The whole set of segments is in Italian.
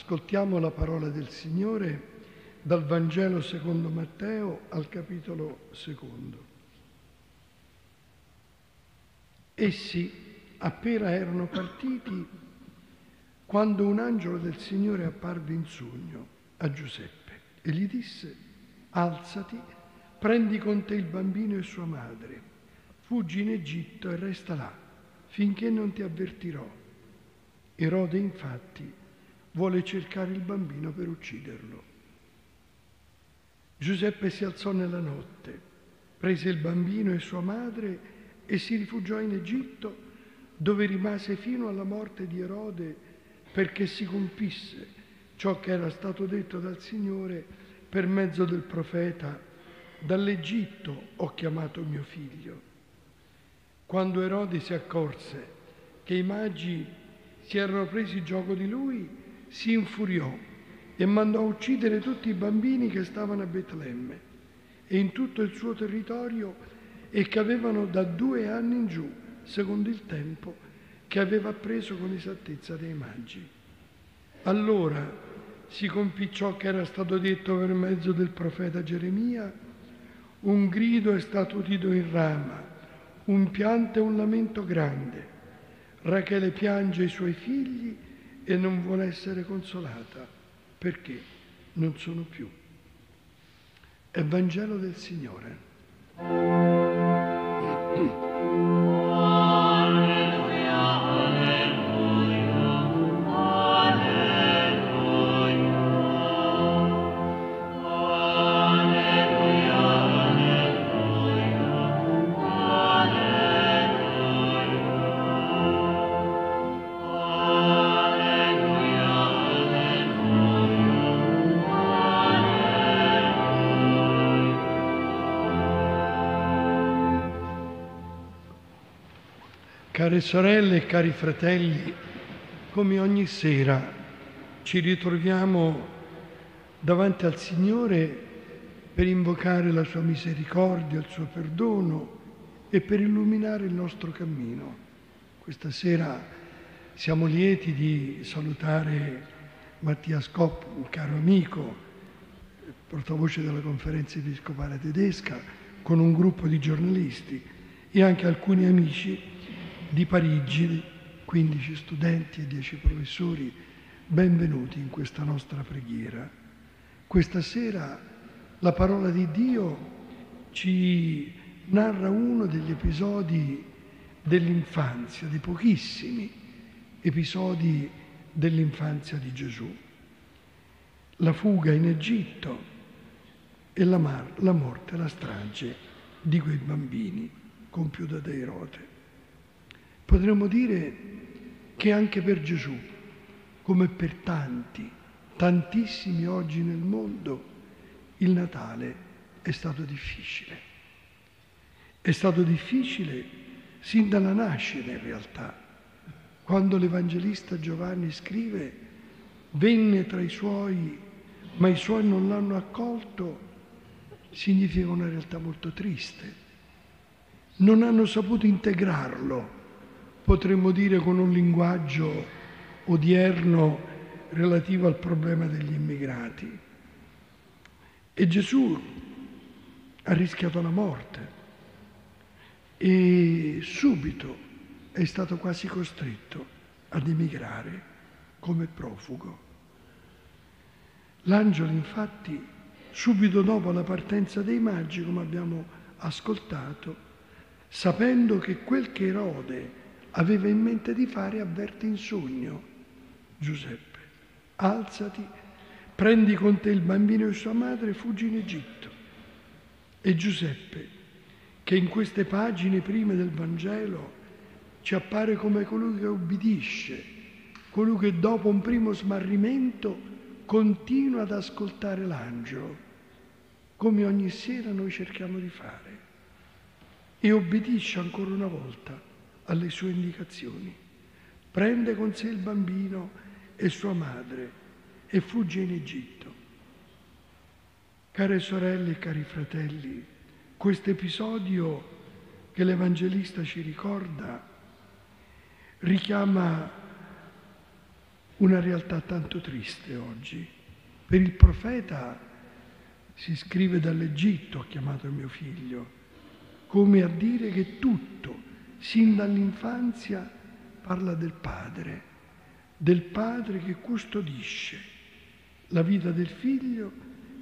Ascoltiamo la parola del Signore dal Vangelo secondo Matteo al capitolo secondo. Essi appena erano partiti quando un angelo del Signore apparve in sogno a Giuseppe e gli disse, alzati, prendi con te il bambino e sua madre, fuggi in Egitto e resta là finché non ti avvertirò. Erode infatti vuole cercare il bambino per ucciderlo. Giuseppe si alzò nella notte, prese il bambino e sua madre e si rifugiò in Egitto, dove rimase fino alla morte di Erode perché si compisse ciò che era stato detto dal Signore per mezzo del profeta, dall'Egitto ho chiamato mio figlio. Quando Erode si accorse che i magi si erano presi gioco di lui, si infuriò e mandò a uccidere tutti i bambini che stavano a Betlemme e in tutto il suo territorio e che avevano da due anni in giù, secondo il tempo che aveva appreso con esattezza dei magi. Allora si compì ciò che era stato detto per mezzo del profeta Geremia, un grido è stato udito in Rama, un pianto e un lamento grande. Rachele piange i suoi figli e non vuole essere consolata perché non sono più. È Vangelo del Signore. Care sorelle e cari fratelli, come ogni sera ci ritroviamo davanti al Signore per invocare la sua misericordia, il suo perdono e per illuminare il nostro cammino. Questa sera siamo lieti di salutare Mattia Scop, un caro amico, portavoce della conferenza episcopale tedesca, con un gruppo di giornalisti e anche alcuni amici di Parigi, 15 studenti e 10 professori, benvenuti in questa nostra preghiera. Questa sera la parola di Dio ci narra uno degli episodi dell'infanzia, dei pochissimi episodi dell'infanzia di Gesù. La fuga in Egitto e la, mar- la morte, la strage di quei bambini compiuta da Erode. Potremmo dire che anche per Gesù, come per tanti, tantissimi oggi nel mondo, il Natale è stato difficile. È stato difficile sin dalla nascita in realtà. Quando l'Evangelista Giovanni scrive, venne tra i suoi, ma i suoi non l'hanno accolto, significa una realtà molto triste. Non hanno saputo integrarlo potremmo dire con un linguaggio odierno relativo al problema degli immigrati. E Gesù ha rischiato la morte e subito è stato quasi costretto ad emigrare come profugo. L'angelo infatti, subito dopo la partenza dei magi, come abbiamo ascoltato, sapendo che quel che Erode aveva in mente di fare, avverte in sogno. Giuseppe, alzati, prendi con te il bambino e sua madre e fuggi in Egitto. E Giuseppe, che in queste pagine prime del Vangelo ci appare come colui che obbedisce, colui che dopo un primo smarrimento continua ad ascoltare l'angelo, come ogni sera noi cerchiamo di fare, e obbedisce ancora una volta alle sue indicazioni. Prende con sé il bambino e sua madre e fugge in Egitto. Care sorelle e cari fratelli, questo episodio che l'Evangelista ci ricorda richiama una realtà tanto triste oggi. Per il profeta si scrive dall'Egitto, ha chiamato mio figlio, come a dire che tutto, sin dall'infanzia, parla del padre, del padre che custodisce la vita del figlio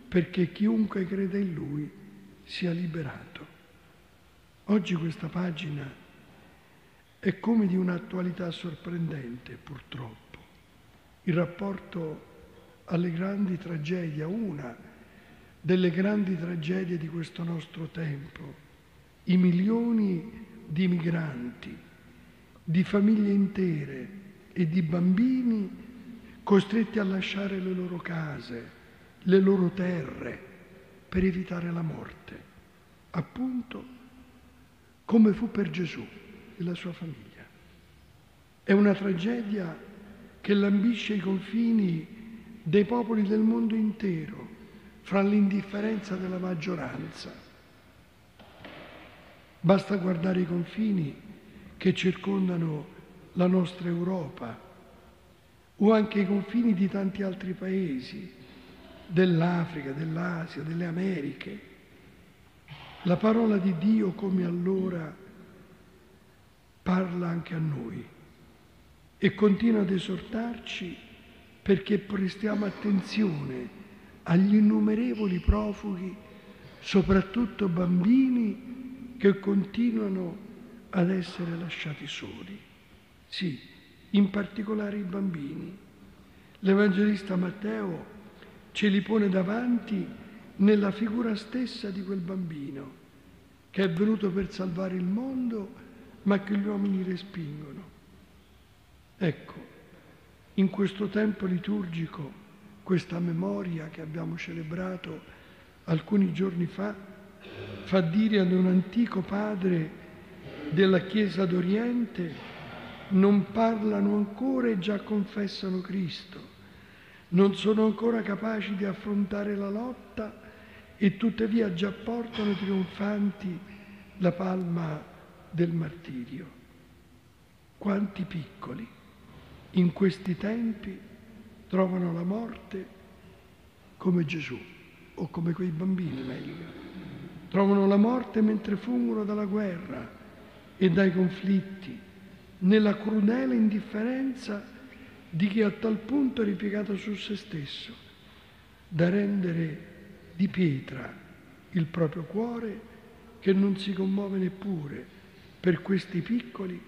perché chiunque crede in lui sia liberato. Oggi questa pagina è come di un'attualità sorprendente, purtroppo il rapporto alle grandi tragedie, una delle grandi tragedie di questo nostro tempo, i milioni di migranti, di famiglie intere e di bambini costretti a lasciare le loro case, le loro terre per evitare la morte, appunto come fu per Gesù e la sua famiglia. È una tragedia che lambisce i confini dei popoli del mondo intero fra l'indifferenza della maggioranza. Basta guardare i confini che circondano la nostra Europa o anche i confini di tanti altri paesi, dell'Africa, dell'Asia, delle Americhe. La parola di Dio come allora parla anche a noi e continua ad esortarci perché prestiamo attenzione agli innumerevoli profughi, soprattutto bambini che continuano ad essere lasciati soli. Sì, in particolare i bambini. L'Evangelista Matteo ce li pone davanti nella figura stessa di quel bambino che è venuto per salvare il mondo ma che gli uomini respingono. Ecco, in questo tempo liturgico, questa memoria che abbiamo celebrato alcuni giorni fa, fa dire ad un antico padre della Chiesa d'Oriente, non parlano ancora e già confessano Cristo, non sono ancora capaci di affrontare la lotta e tuttavia già portano trionfanti la palma del martirio. Quanti piccoli in questi tempi trovano la morte come Gesù o come quei bambini meglio. Trovano la morte mentre fuggono dalla guerra e dai conflitti, nella crudele indifferenza di chi a tal punto è ripiegato su se stesso, da rendere di pietra il proprio cuore che non si commuove neppure per questi piccoli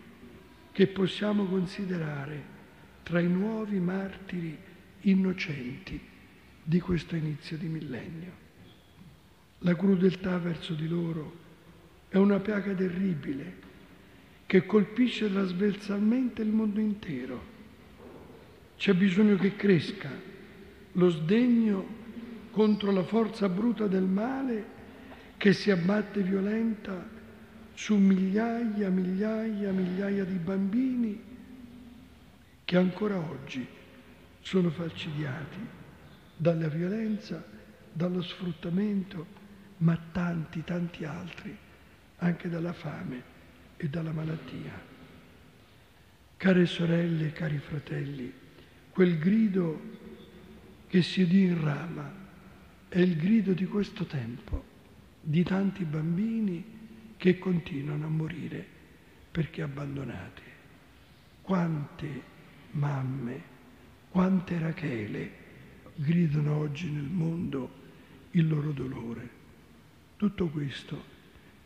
che possiamo considerare tra i nuovi martiri innocenti di questo inizio di millennio. La crudeltà verso di loro è una piaga terribile che colpisce trasversalmente il mondo intero. C'è bisogno che cresca lo sdegno contro la forza bruta del male che si abbatte violenta su migliaia, migliaia, migliaia di bambini che ancora oggi sono falcidiati dalla violenza, dallo sfruttamento, ma tanti, tanti altri, anche dalla fame e dalla malattia. Care sorelle cari fratelli, quel grido che si udì in rama è il grido di questo tempo, di tanti bambini che continuano a morire perché abbandonati. Quante mamme, quante Rachele gridano oggi nel mondo il loro dolore. Tutto questo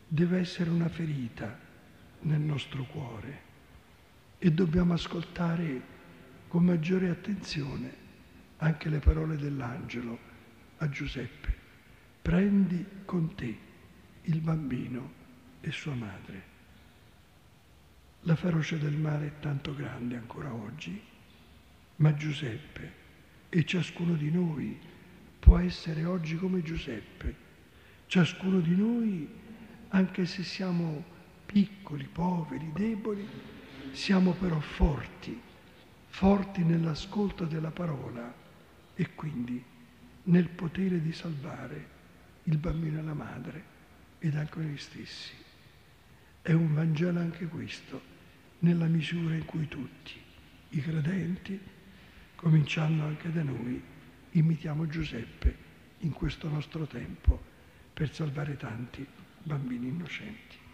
deve essere una ferita nel nostro cuore e dobbiamo ascoltare con maggiore attenzione anche le parole dell'angelo a Giuseppe. Prendi con te il bambino e sua madre. La ferocia del male è tanto grande ancora oggi, ma Giuseppe e ciascuno di noi può essere oggi come Giuseppe. Ciascuno di noi, anche se siamo piccoli, poveri, deboli, siamo però forti, forti nell'ascolto della parola e quindi nel potere di salvare il bambino e la madre ed anche noi stessi. È un Vangelo anche questo nella misura in cui tutti, i credenti, cominciando anche da noi, imitiamo Giuseppe in questo nostro tempo per salvare tanti bambini innocenti.